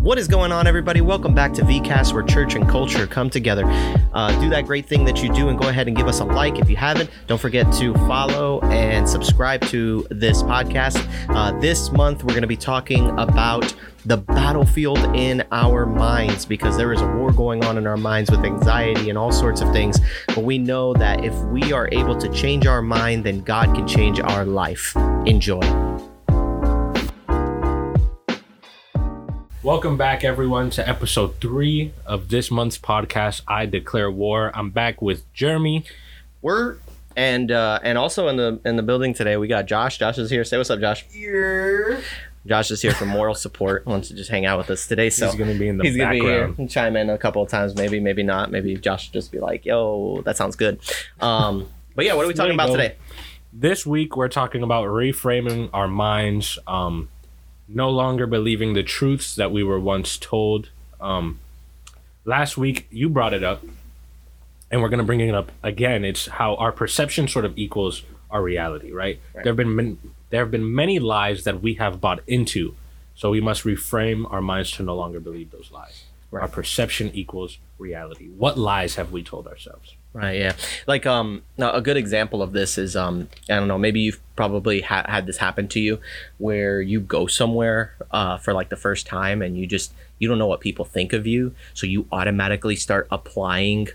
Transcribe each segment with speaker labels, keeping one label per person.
Speaker 1: What is going on, everybody? Welcome back to VCast, where church and culture come together. Uh, do that great thing that you do and go ahead and give us a like if you haven't. Don't forget to follow and subscribe to this podcast. Uh, this month, we're going to be talking about the battlefield in our minds because there is a war going on in our minds with anxiety and all sorts of things. But we know that if we are able to change our mind, then God can change our life. Enjoy.
Speaker 2: Welcome back, everyone, to episode three of this month's podcast. I declare war. I'm back with Jeremy.
Speaker 1: We're and uh, and also in the in the building today we got Josh. Josh is here. Say what's up, Josh. Josh is here for moral support. Wants to just hang out with us today. So
Speaker 2: He's going to be in the
Speaker 1: he's gonna be here
Speaker 2: background.
Speaker 1: and chime in a couple of times, maybe, maybe not. Maybe Josh will just be like, "Yo, that sounds good." Um, but yeah, what are we talking about
Speaker 2: go.
Speaker 1: today?
Speaker 2: This week, we're talking about reframing our minds, um, no longer believing the truths that we were once told. Um, last week, you brought it up, and we're going to bring it up again. It's how our perception sort of equals our reality, right?
Speaker 1: Right.
Speaker 2: There have been man- there have been many lies that we have bought into, so we must reframe our minds to no longer believe those lies.
Speaker 1: Right.
Speaker 2: Our perception equals reality. What lies have we told ourselves?
Speaker 1: Right. Yeah. Like um, a good example of this is um, I don't know. Maybe you've probably ha- had this happen to you, where you go somewhere uh, for like the first time and you just you don't know what people think of you, so you automatically start applying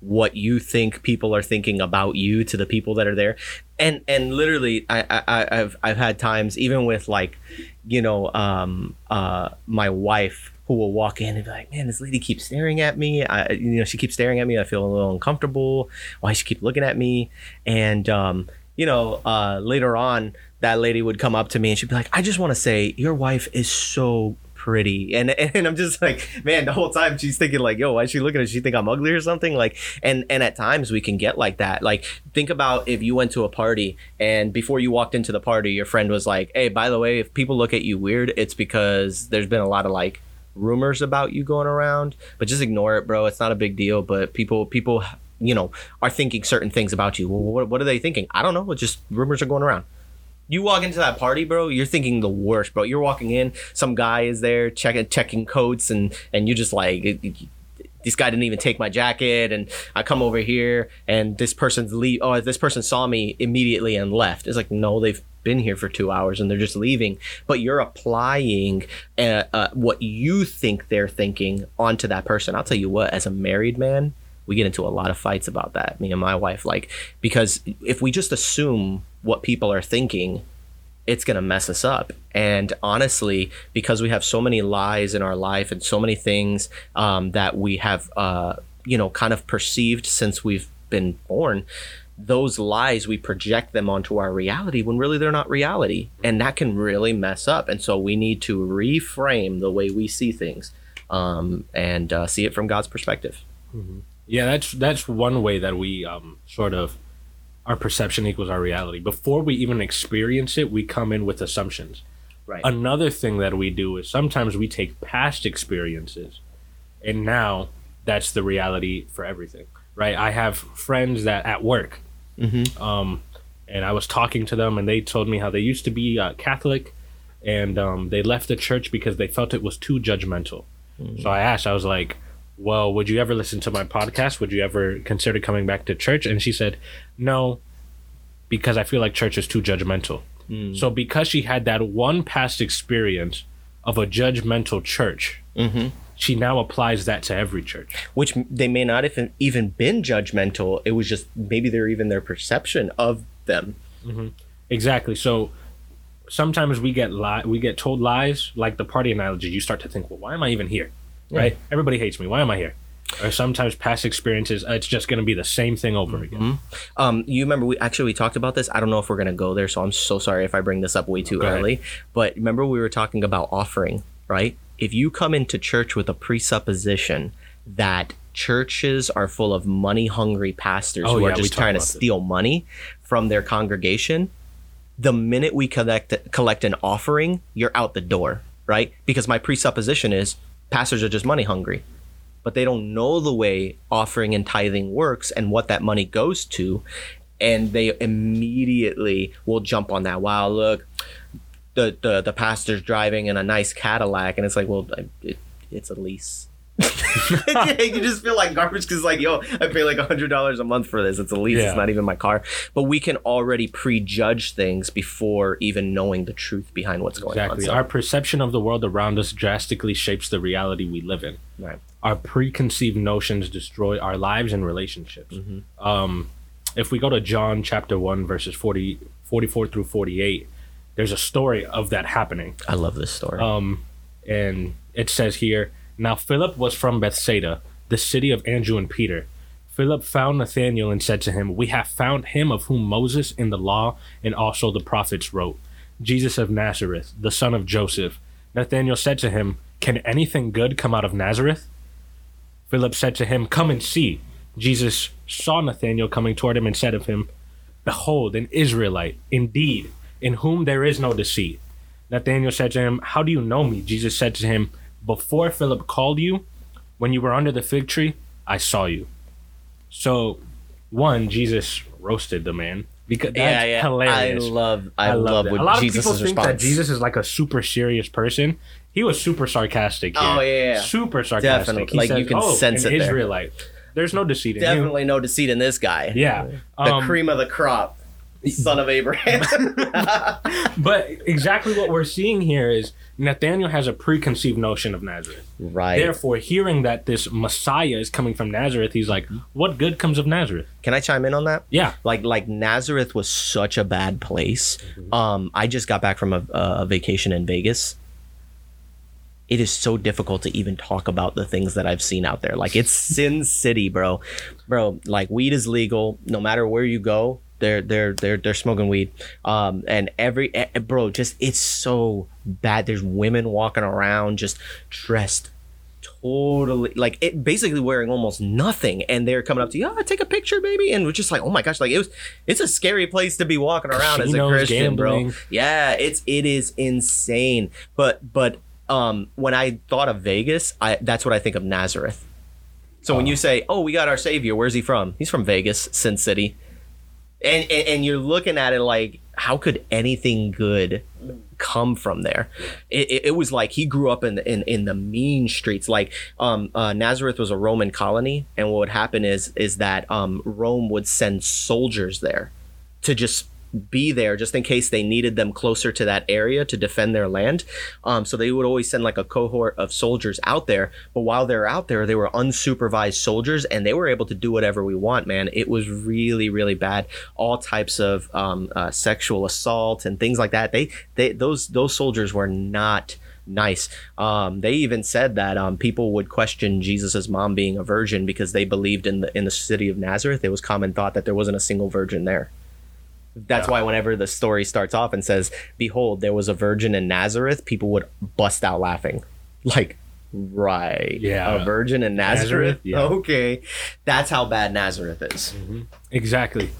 Speaker 1: what you think people are thinking about you to the people that are there and and literally I, I i've i've had times even with like you know um uh my wife who will walk in and be like man this lady keeps staring at me. I you know she keeps staring at me. I feel a little uncomfortable. Why does she keep looking at me? And um you know uh later on that lady would come up to me and she'd be like i just want to say your wife is so pretty. And and i'm just like man the whole time she's thinking like yo why is she looking at she think i'm ugly or something? Like and and at times we can get like that. Like think about if you went to a party and before you walked into the party your friend was like hey by the way if people look at you weird it's because there's been a lot of like rumors about you going around but just ignore it bro it's not a big deal but people people you know are thinking certain things about you well what, what are they thinking i don't know it's just rumors are going around you walk into that party, bro. You're thinking the worst, bro. You're walking in, some guy is there checking checking coats, and and you just like, this guy didn't even take my jacket, and I come over here, and this person's leave. Oh, this person saw me immediately and left. It's like, no, they've been here for two hours and they're just leaving. But you're applying uh, uh, what you think they're thinking onto that person. I'll tell you what, as a married man, we get into a lot of fights about that me and my wife like because if we just assume what people are thinking it's going to mess us up and honestly because we have so many lies in our life and so many things um, that we have uh, you know kind of perceived since we've been born those lies we project them onto our reality when really they're not reality and that can really mess up and so we need to reframe the way we see things um, and uh, see it from god's perspective
Speaker 2: Yeah, that's that's one way that we um, sort of our perception equals our reality. Before we even experience it, we come in with assumptions.
Speaker 1: right
Speaker 2: Another thing that we do is sometimes we take past experiences, and now that's the reality for everything. Right? I have friends that at work,
Speaker 1: Mhm.
Speaker 2: um, and I was talking to them, and they told me how they used to be uh, Catholic, and um, they left the church because they felt it was too judgmental. So I asked, I was like, well, would you ever listen to my podcast? Would you ever consider coming back to church? And she said, no, because I feel like church is too judgmental. So because she had that one past experience of a judgmental church,
Speaker 1: Mhm.
Speaker 2: She now applies that to every church.
Speaker 1: which they may not even even been judgmental. It was just maybe they're even their perception of them.
Speaker 2: Exactly. So sometimes we get li- we get told lies, like the party analogy. You start to think, well, why am I even here? Right? Everybody hates me. Why am I here? Or sometimes past experiences, uh, it's just going to be the same thing over again.
Speaker 1: Um, you remember we actually we talked about this. I don't know if we're gonna go there, so I'm so sorry if I bring this up way too early. But remember we were talking about offering, right? If you come into church with a presupposition that churches are full of money hungry pastors
Speaker 2: Oh,
Speaker 1: who are
Speaker 2: yeah, we
Speaker 1: just trying to
Speaker 2: this.
Speaker 1: steal money from their congregation, the minute we collect collect an offering, you're out the door, right? Because my presupposition is pastors are just money hungry. But they don't know the way offering and tithing works and what that money goes to. And they immediately will jump on that. Wow, look, the the, the pastor's driving in a nice Cadillac, and it's like, well, it, it's a lease. you just feel like garbage because like yo i pay like a hundred dollars a month for this it's a lease
Speaker 2: Yeah.
Speaker 1: it's not even my car but we can already prejudge things before even knowing the truth behind what's going
Speaker 2: Exactly.
Speaker 1: on so,
Speaker 2: Our perception of the world around us drastically shapes the reality we live in.
Speaker 1: right.
Speaker 2: Our preconceived notions destroy our lives and relationships.
Speaker 1: Mm-hmm.
Speaker 2: Um, if we go to John chapter 1, verses 40, 44 through 48, there's a story of that happening.
Speaker 1: i love this story
Speaker 2: Um, and it says here, now Philip was from Bethsaida, the city of Andrew and Peter. Philip found Nathanael and said to him, We have found him of whom Moses in the law and also the prophets wrote, Jesus of Nazareth, the son of Joseph. Nathanael said to him, Can anything good come out of Nazareth? Philip said to him, Come and see. Jesus saw Nathanael coming toward him and said of him, Behold, an Israelite, indeed, in whom there is no deceit. Nathanael said to him, How do you know me? Jesus said to him, Before Philip called you, when you were under the fig tree, I saw you. So, one, Jesus roasted the man because that's
Speaker 1: yeah yeah
Speaker 2: hilarious.
Speaker 1: i love i, love,
Speaker 2: that.
Speaker 1: what
Speaker 2: a lot
Speaker 1: jesus'
Speaker 2: of people think
Speaker 1: response
Speaker 2: that Jesus is like a super serious person. He was super sarcastic. Here.
Speaker 1: Oh, yeah, yeah.
Speaker 2: super sarcastic.
Speaker 1: Definitely.
Speaker 2: He
Speaker 1: Like,
Speaker 2: says,
Speaker 1: you can
Speaker 2: oh,
Speaker 1: sense it there."
Speaker 2: Israelite. There's no deceit in him.
Speaker 1: definitely no deceit in this guy
Speaker 2: Yeah,
Speaker 1: the
Speaker 2: Um,
Speaker 1: cream of the crop son of abraham
Speaker 2: But exactly what we're seeing here is Nathaniel has a preconceived notion of Nazareth.
Speaker 1: right
Speaker 2: Therefore, hearing that this Messiah is coming from Nazareth, he's like, "What good comes of Nazareth?"
Speaker 1: can i chime in on that
Speaker 2: Yeah,
Speaker 1: like like Nazareth was such a bad place. Um, I just got back from a, a vacation in Vegas. It is so difficult to even talk about the things that I've seen out there. Like it's Sin City, bro, bro. Like weed is legal no matter where you go. They're they're they're they're smoking weed. Um, and every eh, bro, just it's so bad. There's women walking around just dressed totally like it basically wearing almost nothing. And they're coming up to you oh take a picture baby. And we're just like oh my gosh like it was it's a scary place to be walking around as a christian
Speaker 2: gambling.
Speaker 1: bro yeah it's it is insane. But but um when i thought of vegas i that's what i think of nazareth. So when you say oh we got our savior where's he from? He's from vegas sin city and, and and you're looking at it like how could anything good come from there? It, it, it was like he grew up in the in, in the mean streets. Like um uh, nazareth was a roman colony and what would happen is is that um rome would send soldiers there to just be there just in case they needed them closer to that area to defend their land. Um, so they would always send like a cohort of soldiers out there. But while they're out there, they were unsupervised soldiers and they were able to do whatever we want, man. It was really, really bad. All types of um, uh, sexual assault and things like that. They, they, those, those soldiers were not nice. Um, they even said that um, people would question Jesus's mom being a virgin because they believed in the in the city of Nazareth. It was common thought that there wasn't a single virgin there. That's
Speaker 2: Yeah.
Speaker 1: why whenever the story starts off and says, "Behold, there was a virgin in Nazareth," people would bust out laughing, like, right,
Speaker 2: Yeah.
Speaker 1: a virgin in Nazareth.
Speaker 2: Nazareth? Yeah.
Speaker 1: Okay, that's how bad Nazareth is. Mm-hmm.
Speaker 2: exactly.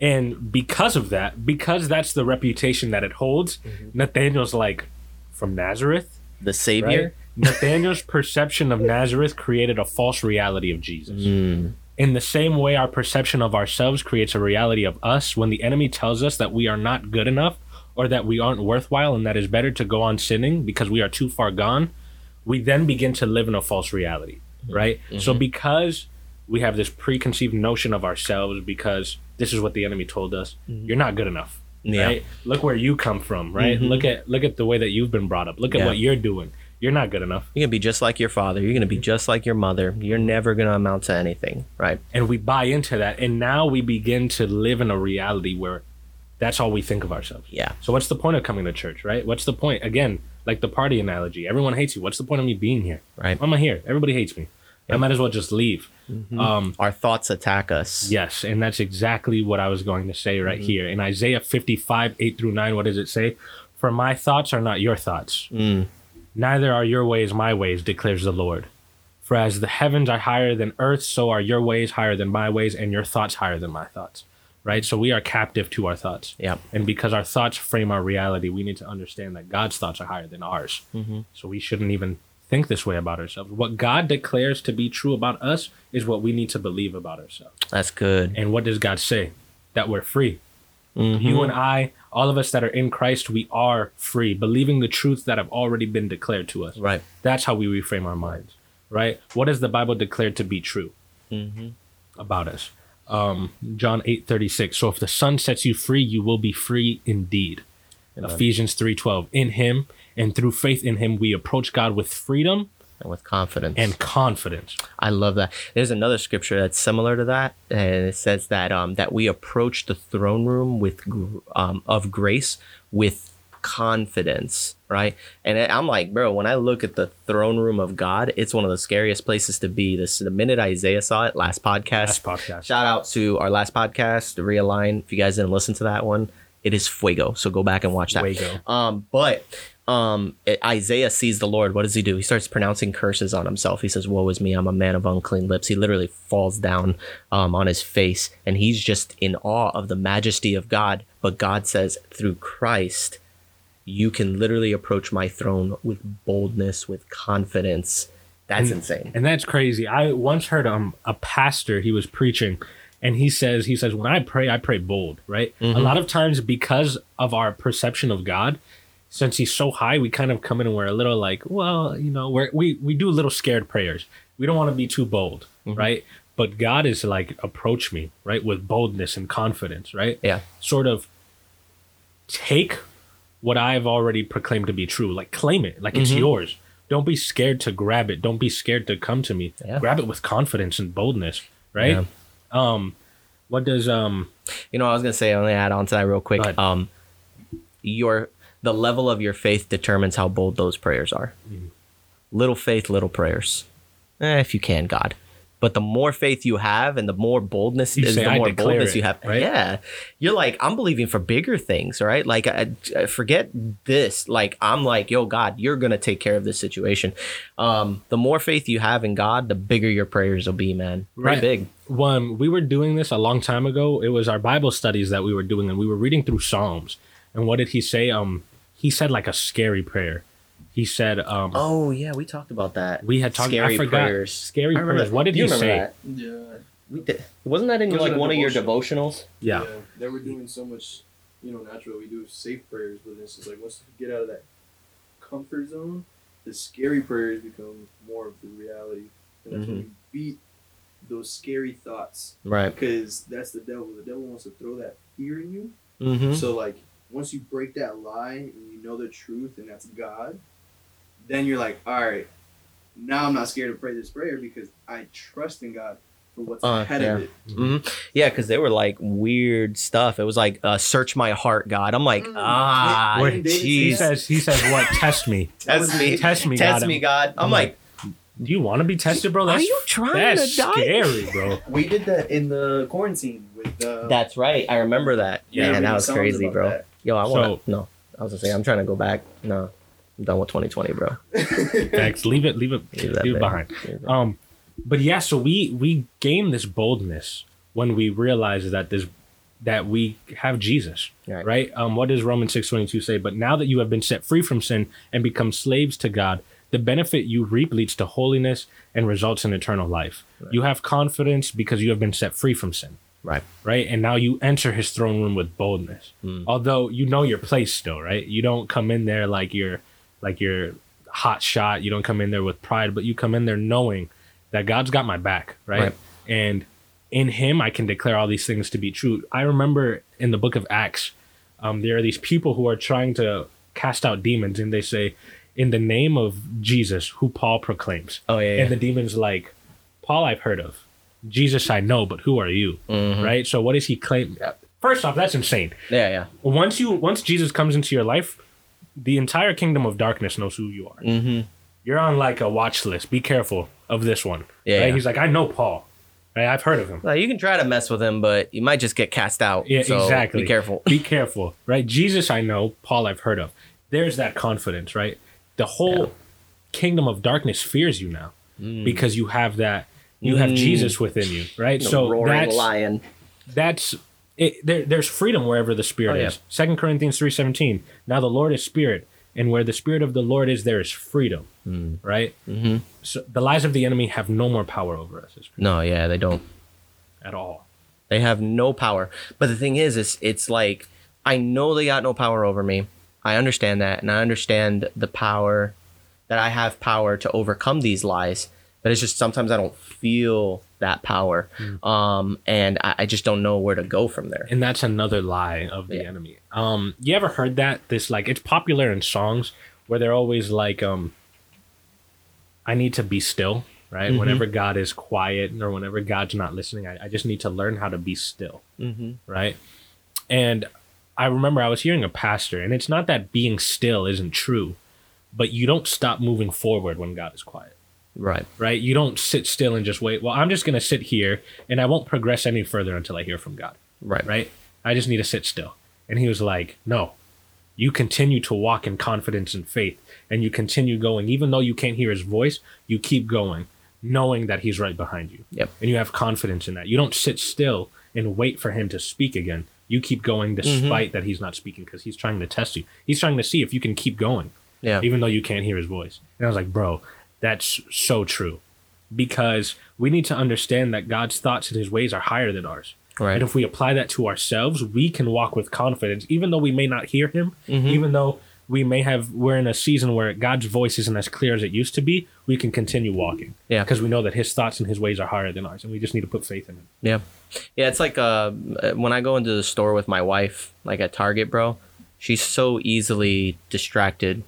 Speaker 2: And because of that, because that's the reputation that it holds, mm-hmm. Nathaniel's like, from Nazareth,
Speaker 1: The Savior.
Speaker 2: right? Nathaniel's perception of Nazareth created a false reality of Jesus. Hmm. In the same way, our perception of ourselves creates a reality of us when the enemy tells us that we are not good enough or that we aren't worthwhile and that it's better to go on sinning because we are too far gone. We then begin to live in a false reality, mm-hmm. right? So, mm-hmm. because we have this preconceived notion of ourselves, because this is what the enemy told us, mm-hmm. you're not good enough.
Speaker 1: Yeah.
Speaker 2: Right? Look where you come from, right? Look at look at the way that you've been brought up. Look at
Speaker 1: Yeah.
Speaker 2: what you're doing. You're not good enough.
Speaker 1: You're gonna be just like your father. You're gonna be just like your mother. You're never gonna amount to anything, right?
Speaker 2: and we buy into that and now we begin to live in a reality where that's all we think of ourselves
Speaker 1: Yeah.
Speaker 2: so what's the point of coming to church right what's the point again like the party analogy everyone hates you what's the point of me being here
Speaker 1: Right.
Speaker 2: why am i here everybody hates me i might as well just leave um
Speaker 1: Our thoughts attack us.
Speaker 2: yes and that's exactly what i was going to say right here in isaiah 55 8 through 9 what does it say for my thoughts are not your thoughts
Speaker 1: Mm.
Speaker 2: Neither are your ways my ways, declares the Lord. For as the heavens are higher than earth, so are your ways higher than my ways, and your thoughts higher than my thoughts. Right? So we are captive to our thoughts.
Speaker 1: Yeah.
Speaker 2: And because our thoughts frame our reality, we need to understand that God's thoughts are higher than ours.
Speaker 1: Mhm.
Speaker 2: So we shouldn't even think this way about ourselves. What God declares to be true about us is what we need to believe about ourselves.
Speaker 1: That's good.
Speaker 2: And what does God say? That we're free. You and I, all of us that are in Christ, we are free, believing the truths that have already been declared to us.
Speaker 1: Right.
Speaker 2: That's how we reframe our minds, right? What does the Bible declare to be true about us? Um, John eight thirty six. So if the Son sets you free, you will be free indeed. Ephesians three twelve. In Him and through faith in Him, we approach God with freedom
Speaker 1: And with confidence.
Speaker 2: and confidence.
Speaker 1: I love that. There's another scripture that's similar to that, and it says that um that we approach the throne room with um of grace with confidence, right? And I'm like, bro, when I look at the throne room of God, it's one of the scariest places to be. This the minute Isaiah saw it last podcast.
Speaker 2: Last podcast.
Speaker 1: Shout out to our last podcast, Realign. If you guys didn't listen to that one, it is fuego. So go back and watch that.
Speaker 2: Fuego.
Speaker 1: Um, but um, Isaiah sees the Lord. What does he do? He starts pronouncing curses on himself. He says, "Woe is me! I'm a man of unclean lips." He literally falls down um, on his face, and he's just in awe of the majesty of God. But God says, through Christ, you can literally approach my throne with boldness, with confidence. That's insane.
Speaker 2: And that's crazy. I once heard um a pastor he was preaching and he says he says when I pray I pray bold, right? A mm-hmm. lot of times because of our perception of God, since he's so high, we kind of come in and we're a little like, well, you know, we're, we we do little scared prayers. We don't want to be too bold, mm-hmm. right? But God is like approach me, right, with boldness and confidence, right?
Speaker 1: Yeah.
Speaker 2: Sort of take what I've already proclaimed to be true, like claim it, like it's mm-hmm. yours. Don't be scared to grab it. Don't be scared to come to me.
Speaker 1: Yeah.
Speaker 2: Grab it with confidence and boldness, right?
Speaker 1: Yeah.
Speaker 2: Um, what does um
Speaker 1: You know, I was gonna say, I'm gonna add on to that real quick. Um, your the level of your faith determines how bold those prayers are.
Speaker 2: Mm-hmm.
Speaker 1: Little faith, little prayers. Eh, if you can, God. But the more faith you have, and the more boldness
Speaker 2: You
Speaker 1: is,
Speaker 2: say,
Speaker 1: the
Speaker 2: "I
Speaker 1: more boldness
Speaker 2: it,"
Speaker 1: you have.
Speaker 2: right?
Speaker 1: Yeah, you're like, I'm believing for bigger things, right? Like, I, I forget this. Like, I'm like, yo, God, you're gonna take care of this situation. Um, the more faith you have in God, the bigger your prayers will be, man. Pretty
Speaker 2: Right.
Speaker 1: big.
Speaker 2: when we were doing this a long time ago, it was our Bible studies that we were doing, and we were reading through Psalms. And what did he say? Um, he said like a scary prayer. He said, um,
Speaker 1: Oh yeah, we talked about that.
Speaker 2: we had talked.
Speaker 1: scary
Speaker 2: I forgot.
Speaker 1: prayers.
Speaker 2: Scary
Speaker 1: I
Speaker 2: prayers.
Speaker 1: that.
Speaker 2: What did
Speaker 1: You
Speaker 2: he
Speaker 1: remember
Speaker 2: say?
Speaker 1: that?
Speaker 3: Yeah.
Speaker 1: We did. Wasn't that in
Speaker 3: Those
Speaker 1: like
Speaker 3: are
Speaker 1: one of your devotionals?
Speaker 2: Yeah. yeah.
Speaker 3: They were doing so much, you know, natural. We do safe prayers, but this is like once you get out of that comfort zone, the scary prayers become more of the reality. And that's when
Speaker 1: Mhm.
Speaker 3: we beat those scary thoughts.
Speaker 1: Right.
Speaker 3: Because that's the devil. The devil wants to throw that fear in you.
Speaker 1: Mm-hmm.
Speaker 3: So like once you break that lie and you know the truth and that's God, then you're like, all right, now I'm not scared to pray this prayer because I trust in God for what's
Speaker 1: Uh,
Speaker 3: ahead
Speaker 1: yeah.
Speaker 3: of it.
Speaker 1: hmm Yeah, because they were like weird stuff. It was like, uh, "Search my heart, God." I'm like,
Speaker 3: Mm.
Speaker 1: ah,
Speaker 3: Wait,
Speaker 2: Wait, he says he says what? Test me.
Speaker 1: test me,
Speaker 2: Test me,
Speaker 1: test
Speaker 2: God.
Speaker 1: me, God. I'm
Speaker 2: I'm
Speaker 1: like,
Speaker 2: Do you want to be tested, bro?
Speaker 1: are you trying
Speaker 2: that's
Speaker 1: to die?
Speaker 2: scary, bro.
Speaker 3: We did that in the quarantine with uh,
Speaker 1: That's right. I remember that.
Speaker 3: Yeah,
Speaker 1: Yeah,
Speaker 3: we
Speaker 1: that was crazy, bro.
Speaker 3: that.
Speaker 1: Yo, I want
Speaker 2: So-
Speaker 1: to. No, I was gonna say I'm trying to go back. No, I'm done with 2020, bro.
Speaker 2: Thanks. Leave it. Leave it.
Speaker 1: Leave
Speaker 2: leave it behind.
Speaker 1: Leave.
Speaker 2: Um, but yeah, so we we gain this boldness when we realize that this that we have Jesus,
Speaker 1: Right.
Speaker 2: right? Um, what does Romans six twenty two say? But now that you have been set free from sin and become slaves to God, the benefit you reap leads to holiness and results in eternal life. You have confidence because you have been set free from sin,
Speaker 1: Right.
Speaker 2: right? And now you enter His throne room with boldness,
Speaker 1: Mm.
Speaker 2: although you know your place still, right? You don't come in there like you're like you're hot shot. You don't come in there with pride, but you come in there knowing that God's got my back, right?
Speaker 1: Right.
Speaker 2: And in Him, I can declare all these things to be true. I remember in the book of Acts, um, there are these people who are trying to cast out demons, and they say, "In the name of Jesus, who Paul proclaims."
Speaker 1: Oh yeah. yeah.
Speaker 2: And the demon's like, "Paul, I've heard of. Jesus, I know, but who are you?"
Speaker 1: Mhm.
Speaker 2: Right. So, what does he claim? First off, that's insane.
Speaker 1: Yeah, yeah.
Speaker 2: Once you, once Jesus comes into your life, the entire kingdom of darkness knows who you are
Speaker 1: Mm-hmm.
Speaker 2: you're on like a watch list. Be careful of this one.
Speaker 1: Yeah,
Speaker 2: Right?
Speaker 1: yeah.
Speaker 2: He's like, I know Paul. Right? I've heard of him.
Speaker 1: Well, you can try to mess with him, but you might just get cast out.
Speaker 2: Yeah,
Speaker 1: so
Speaker 2: exactly.
Speaker 1: Be careful.
Speaker 2: Be careful. Right? Jesus, I know. Paul, I've heard of. There's that confidence, right? The whole kingdom of darkness fears you now because you have that. You have
Speaker 1: Mm.
Speaker 2: Jesus within you, right?
Speaker 1: The
Speaker 2: so
Speaker 1: roaring
Speaker 2: that's
Speaker 1: lion.
Speaker 2: that's it, there, there's freedom wherever the spirit
Speaker 1: Oh, yeah.
Speaker 2: is. Second Corinthians three seventeen. Now the Lord is spirit, and where the spirit of the Lord is, there is freedom. Right.
Speaker 1: Mm-hmm.
Speaker 2: So the lies of the enemy have no more power over us
Speaker 1: No, yeah, they don't.
Speaker 2: at all.
Speaker 1: They have no power. But the thing is, is it's like I know they got no power over me. I understand that, and I understand the power that I have power to overcome these lies. But it's just sometimes I don't feel that power, um, and I, I just don't know where to go from there.
Speaker 2: and that's another lie of the
Speaker 1: Yeah.
Speaker 2: enemy. Um, you ever heard that? This like it's popular in songs where they're always like, um, "I need to be still." Right.
Speaker 1: Mhm.
Speaker 2: Whenever God is quiet or whenever God's not listening, I, I just need to learn how to be still.
Speaker 1: Mm-hmm.
Speaker 2: Right. And I remember I was hearing a pastor, and it's not that being still isn't true, but you don't stop moving forward when God is quiet
Speaker 1: Right.
Speaker 2: right? You don't sit still and just wait. Well, I'm just going to sit here and I won't progress any further until I hear from God,
Speaker 1: Right.
Speaker 2: right? I just need to sit still. And he was like, No, you continue to walk in confidence and faith and you continue going. Even though you can't hear his voice, you keep going, knowing that he's right behind you.
Speaker 1: Yep.
Speaker 2: And you have confidence in that. You don't sit still and wait for him to speak again. You keep going mm-hmm. despite that he's not speaking because he's trying to test you. He's trying to see if you can keep going
Speaker 1: Yeah.
Speaker 2: even though you can't hear his voice. And I was like, bro, that's so true. Because we need to understand that God's thoughts and his ways are higher than ours.
Speaker 1: Right.
Speaker 2: And if we apply that to ourselves, we can walk with confidence, even though we may not hear him,
Speaker 1: Mm-hmm.
Speaker 2: even though we may have, we're in a season where God's voice isn't as clear as it used to be, we can continue walking.
Speaker 1: Yeah.
Speaker 2: Because we know that his thoughts and his ways are higher than ours. And we just need to put faith in him.
Speaker 1: Yeah. Yeah, it's like uh when I go into the store with my wife, like at Target, bro, she's so easily distracted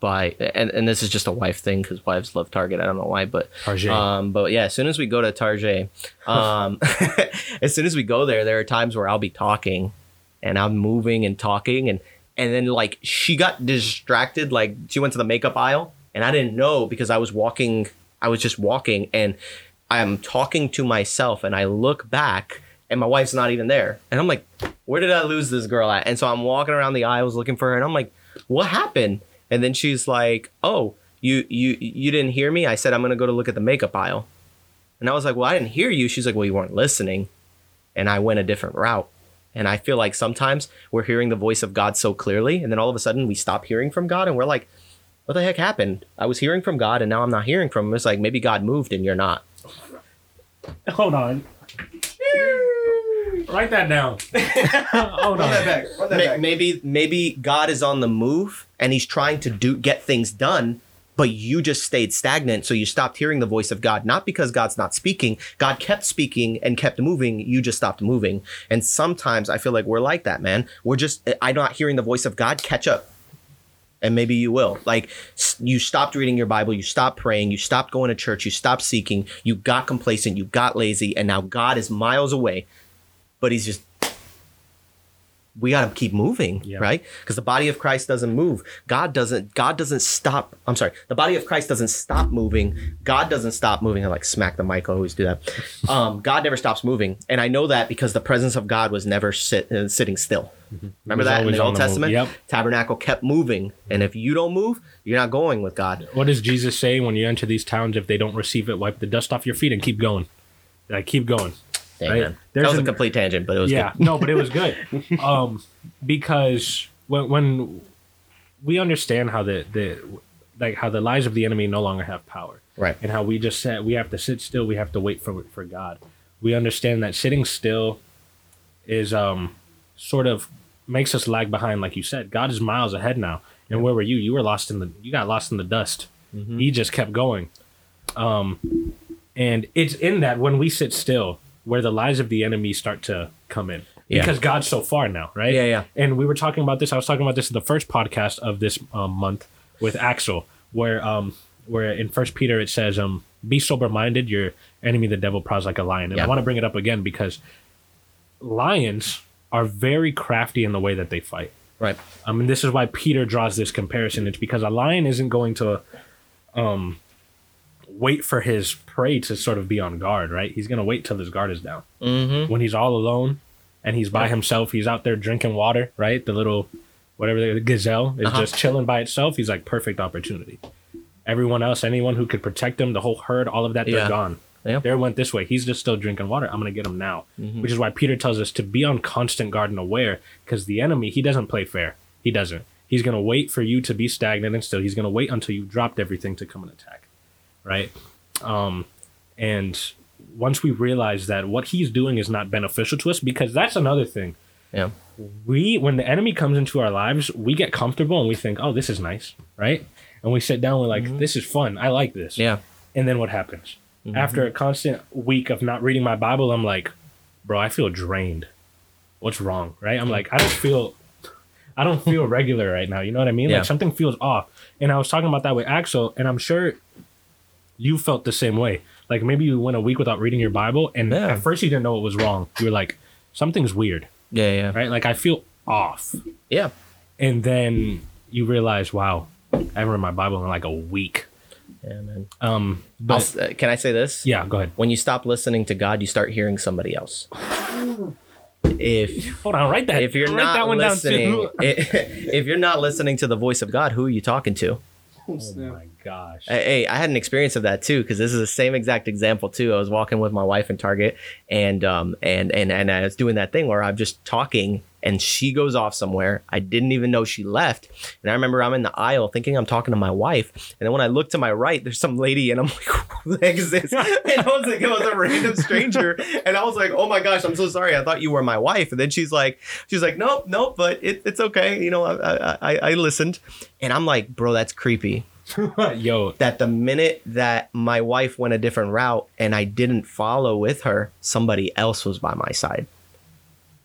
Speaker 1: by and, and this is just a wife thing because wives love Target. I don't know why, but
Speaker 2: Target.
Speaker 1: um but yeah, as soon as we go to Target, um as soon as we go there, there are times where I'll be talking and I'm moving and talking and and then like she got distracted like she went to the makeup aisle and I didn't know because I was walking I was just walking and I'm talking to myself and I look back and my wife's not even there. And I'm like, where did I lose this girl at? And so I'm walking around the aisles looking for her and I'm like, what happened? And then she's like, oh, you you you didn't hear me? I said I'm gonna go to look at the makeup aisle. And I was like, well, I didn't hear you. She's like, well, you weren't listening. And I went a different route. And I feel like sometimes we're hearing the voice of God so clearly, and then all of a sudden we stop hearing from God and we're like, what the heck happened? I was hearing from God and now I'm not hearing from him. It's like maybe God moved and you're not.
Speaker 2: Hold on. Write that down. Hold
Speaker 3: Run that
Speaker 2: on.
Speaker 3: back. Run that
Speaker 1: May-
Speaker 3: back.
Speaker 1: maybe maybe God is on the move and he's trying to do get things done but you just stayed stagnant so you stopped hearing the voice of God not because God's not speaking. God kept speaking and kept moving. You just stopped moving. And sometimes I feel like we're like that man. We're just I'm not hearing the voice of God. Catch up. And maybe you will. Like you stopped reading your bible. You stopped praying. You stopped going to church. You stopped seeking. You got complacent. You got lazy. And now god is miles away but he's just we got to keep moving
Speaker 2: Yeah.
Speaker 1: right? Because the body of christ doesn't move. God doesn't god doesn't stop i'm sorry the body of christ doesn't stop moving. God doesn't stop moving. I like smack the mic i always do that. Um, god never stops moving. And i know that because the presence of god was never sit, uh, sitting still. Remember that in the old
Speaker 2: the
Speaker 1: testament?
Speaker 2: Yep.
Speaker 1: tabernacle kept moving. And if you don't move you're not going with god.
Speaker 2: What does Jesus say when you enter these towns? If they don't receive it, wipe the dust off your feet and keep going. Like keep going.
Speaker 1: Dang,
Speaker 2: Right.
Speaker 1: man.
Speaker 2: There's
Speaker 1: that was a complete tangent but it was
Speaker 2: yeah,
Speaker 1: good.
Speaker 2: no, but it was good. um, because when when we understand how the the like how the lies of the enemy no longer have power,
Speaker 1: right
Speaker 2: and how we just said we have to sit still, we have to wait for for God. We understand that sitting still is um sort of makes us lag behind, like you said. God is miles ahead now, and where were you? You were lost in the you got lost in the dust. He just kept going. Um, and it's in that when we sit still where the lies of the enemy start to come in
Speaker 1: Yeah.
Speaker 2: because God's so far now, right?
Speaker 1: Yeah, yeah.
Speaker 2: And we were talking about this. I was talking about this in the first podcast of this um, month with Axel, where um where in First Peter it says um be sober minded. Your enemy, the devil, prowls like a lion. And I want to bring it up again because lions are very crafty in the way that they fight.
Speaker 1: right
Speaker 2: I mean, this is why Peter draws this comparison. It's because a lion isn't going to um, wait for his prey to sort of be on guard, right? He's going to wait till his guard is down.
Speaker 1: mm-hmm.
Speaker 2: When he's all alone and he's by himself, he's out there drinking water, right? The little, whatever, the gazelle is
Speaker 1: Uh-huh.
Speaker 2: just chilling by itself. He's like, perfect opportunity. Everyone else, anyone who could protect him, the whole herd, all of that, they're
Speaker 1: Yeah.
Speaker 2: gone.
Speaker 1: Yeah.
Speaker 2: They went this way. He's just still drinking water. I'm going to get him now.
Speaker 1: Mm-hmm.
Speaker 2: Which is why Peter tells us to be on constant guard and aware because the enemy, he doesn't play fair. He doesn't. He's going to wait for you to be stagnant and still. He's going to wait until you've dropped everything to come and attack. Right? Um, and once we realize that what he's doing is not beneficial to us, because that's another thing.
Speaker 1: Yeah.
Speaker 2: We, when the enemy comes into our lives, we get comfortable and we think, oh, this is nice, right? And we sit down, we're like, this is fun. I like this.
Speaker 1: Yeah.
Speaker 2: And then what happens? After a constant week of not reading my Bible, I'm like, bro, I feel drained. What's wrong? Right? I'm like, I don't feel I don't feel regular right now. You know what I mean?
Speaker 1: Yeah.
Speaker 2: Like something feels off. And I was talking about that with Axel, and I'm sure you felt the same way. Like maybe you went a week without reading your Bible, and
Speaker 1: Yeah.
Speaker 2: at first you didn't know it was wrong. You were like, something's weird,
Speaker 1: Yeah. Yeah.
Speaker 2: right? Like I feel off.
Speaker 1: Yeah.
Speaker 2: And then you realize, wow, I haven't read my Bible in like a week.
Speaker 1: Yeah, man.
Speaker 2: Um, but
Speaker 1: uh, can I say this?
Speaker 2: yeah, go ahead.
Speaker 1: When you stop listening to God, you start hearing somebody else. If
Speaker 2: Hold on, write that.
Speaker 1: if you're
Speaker 2: write that
Speaker 1: not
Speaker 2: one down
Speaker 1: listening, if you're not listening to the voice of God, who are you talking to?
Speaker 3: Oh, snap.
Speaker 2: my gosh.
Speaker 1: Hey, I had an experience of that too because this is the same exact example too. I was walking with my wife in Target, and um and and and I was doing that thing where I'm just talking, and she goes off somewhere. I didn't even know she left, and I remember I'm in the aisle thinking I'm talking to my wife, and then when I look to my right, there's some lady, and I'm like, "Who the heck is this?" And I was like, it was a random stranger, and I was like, "Oh my gosh, I'm so sorry. I thought you were my wife." And then she's like, she's like, "Nope, nope, but it, it's okay. You know, I, I I I listened," and I'm like, "Bro, that's creepy."
Speaker 2: Yo,
Speaker 1: that the minute that my wife went a different route and I didn't follow with her, somebody else was by my side.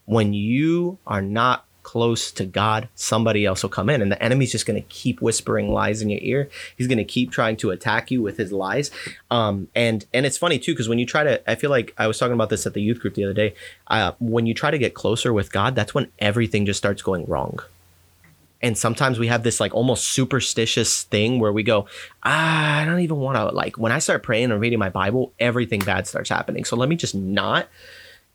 Speaker 1: When you are not close to God, somebody else will come in and the enemy's just going to keep whispering lies in your ear. He's going to keep trying to attack you with his lies. Um and and it's funny too because when you try to I feel like I was talking about this at the youth group the other day. Uh when you try to get closer with God, that's when everything just starts going wrong and sometimes we have this like almost superstitious thing where we go ah, i don't even want to like when i start praying and reading my bible everything bad starts happening so let me just not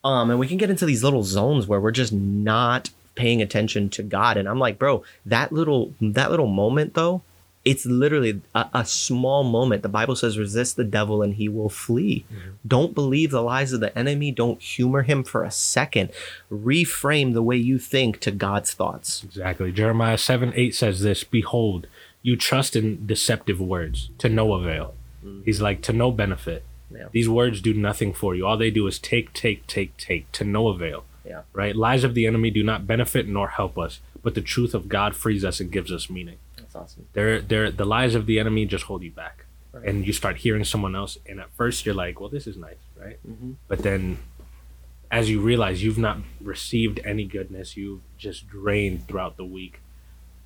Speaker 1: um and we can get into these little zones where we're just not paying attention to god. And i'm like bro that little that little moment though it's literally a, a small moment. The bible says resist the devil and he will flee. Don't believe the lies of the enemy. Don't humor him for a second. Reframe the way you think to god's thoughts.
Speaker 2: Exactly. Jeremiah 7 8 says this Behold, you trust in deceptive words to no avail. He's like, to no benefit.
Speaker 1: Yeah.
Speaker 2: These words do nothing for you. All they do is take, take, take, take to no avail.
Speaker 1: Yeah.
Speaker 2: Right? Lies of the enemy do not benefit nor help us, but the truth of God frees us and gives us meaning.
Speaker 1: That's awesome.
Speaker 2: They're, they're, the lies of the enemy just hold you back.
Speaker 1: Right.
Speaker 2: And you start hearing someone else, and at first you're like, well, this is nice, right?
Speaker 1: Mhm.
Speaker 2: But then as you realize you've not received any goodness, you've just drained throughout the week,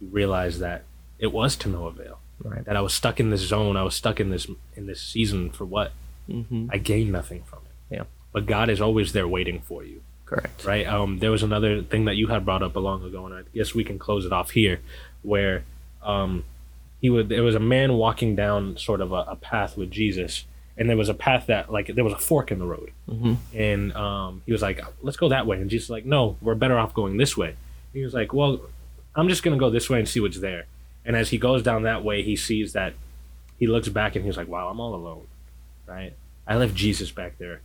Speaker 2: you realize that it was to no avail.
Speaker 1: Right.
Speaker 2: That I was stuck in this zone, I was stuck in this in this season for what?
Speaker 1: Mm-hmm.
Speaker 2: I gain nothing from it.
Speaker 1: Yeah.
Speaker 2: But God is always there waiting for you
Speaker 1: Correct.
Speaker 2: right? Um, there was another thing that you had brought up a long ago, and I guess we can close it off here, where um, he would. There was a man walking down sort of a, a path with Jesus, and there was a path that like there was a fork in the road,
Speaker 1: Mm-hmm.
Speaker 2: and um, he was like, "Let's go that way," and Jesus was like, "No, we're better off going this way." He was like, "Well, I'm just gonna go this way and see what's there." And as he goes down that way, he sees that he looks back and he's like, "Wow, I'm all alone, right? I left Jesus back there,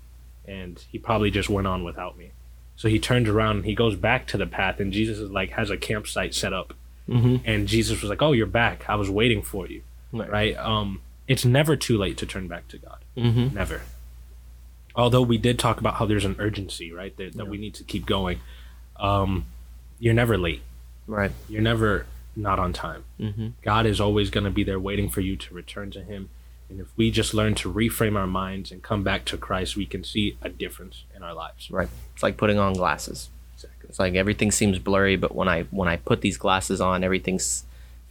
Speaker 2: and he probably just went on without me." So he turns around and he goes back to the path, and Jesus is like has a campsite set up,
Speaker 1: Mm-hmm.
Speaker 2: and Jesus was like, "Oh, you're back. I was waiting for you."
Speaker 1: Right.
Speaker 2: Right? Um, it's never too late to turn back to God.
Speaker 1: Mm-hmm.
Speaker 2: Never. Although we did talk about how there's an urgency, right? That, that we need to keep going. Um, you're never late.
Speaker 1: Right.
Speaker 2: You're never not on time.
Speaker 1: Mm-hmm.
Speaker 2: God is always going to be there waiting for you to return to Him. And if we just learn to reframe our minds and come back to Christ, we can see a difference in our lives.
Speaker 1: Right. It's like putting on glasses.
Speaker 2: Exactly.
Speaker 1: It's like everything seems blurry, but when I when I put these glasses on, everything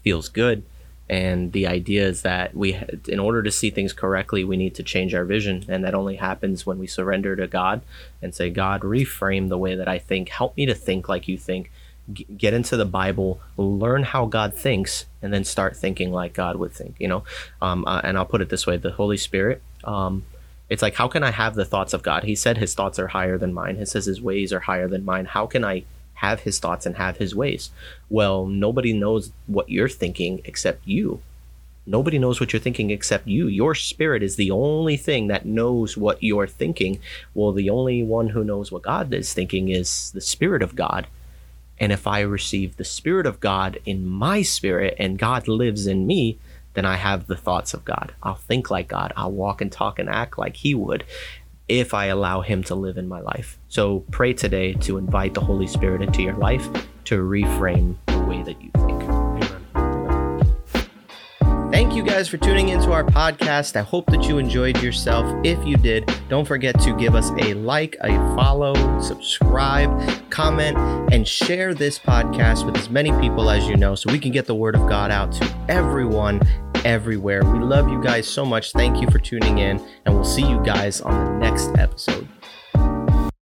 Speaker 1: feels good. And the idea is that we, in order to see things correctly, we need to change our vision, and that only happens when we surrender to God and say, "God, reframe the way that I think. Help me to think like you think. Get into the Bible, learn how God thinks, and then start thinking like God would think." You know, um, uh, and I'll put it this way: the Holy Spirit. Um, it's like, how can I have the thoughts of God? He said his thoughts are higher than mine. He says his ways are higher than mine. How can I have his thoughts and have his ways? Well, nobody knows what you're thinking except you. Nobody knows what you're thinking except you. Your spirit is the only thing that knows what you're thinking. Well, the only one who knows what God is thinking is the Spirit of God. And if I receive the Spirit of God in my spirit and God lives in me, then I have the thoughts of God. I'll think like God. I'll walk and talk and act like He would. if I allow Him to live in my life. So pray today to invite the Holy Spirit into your life to reframe the way that you think. You guys for tuning into our podcast. I hope that you enjoyed yourself. If you did, don't forget to give us a like, a follow, subscribe, comment, and share this podcast with as many people as you know so we can get the word of God out to everyone everywhere. We love you guys so much. Thank you for tuning in, and we'll see you guys on the next episode.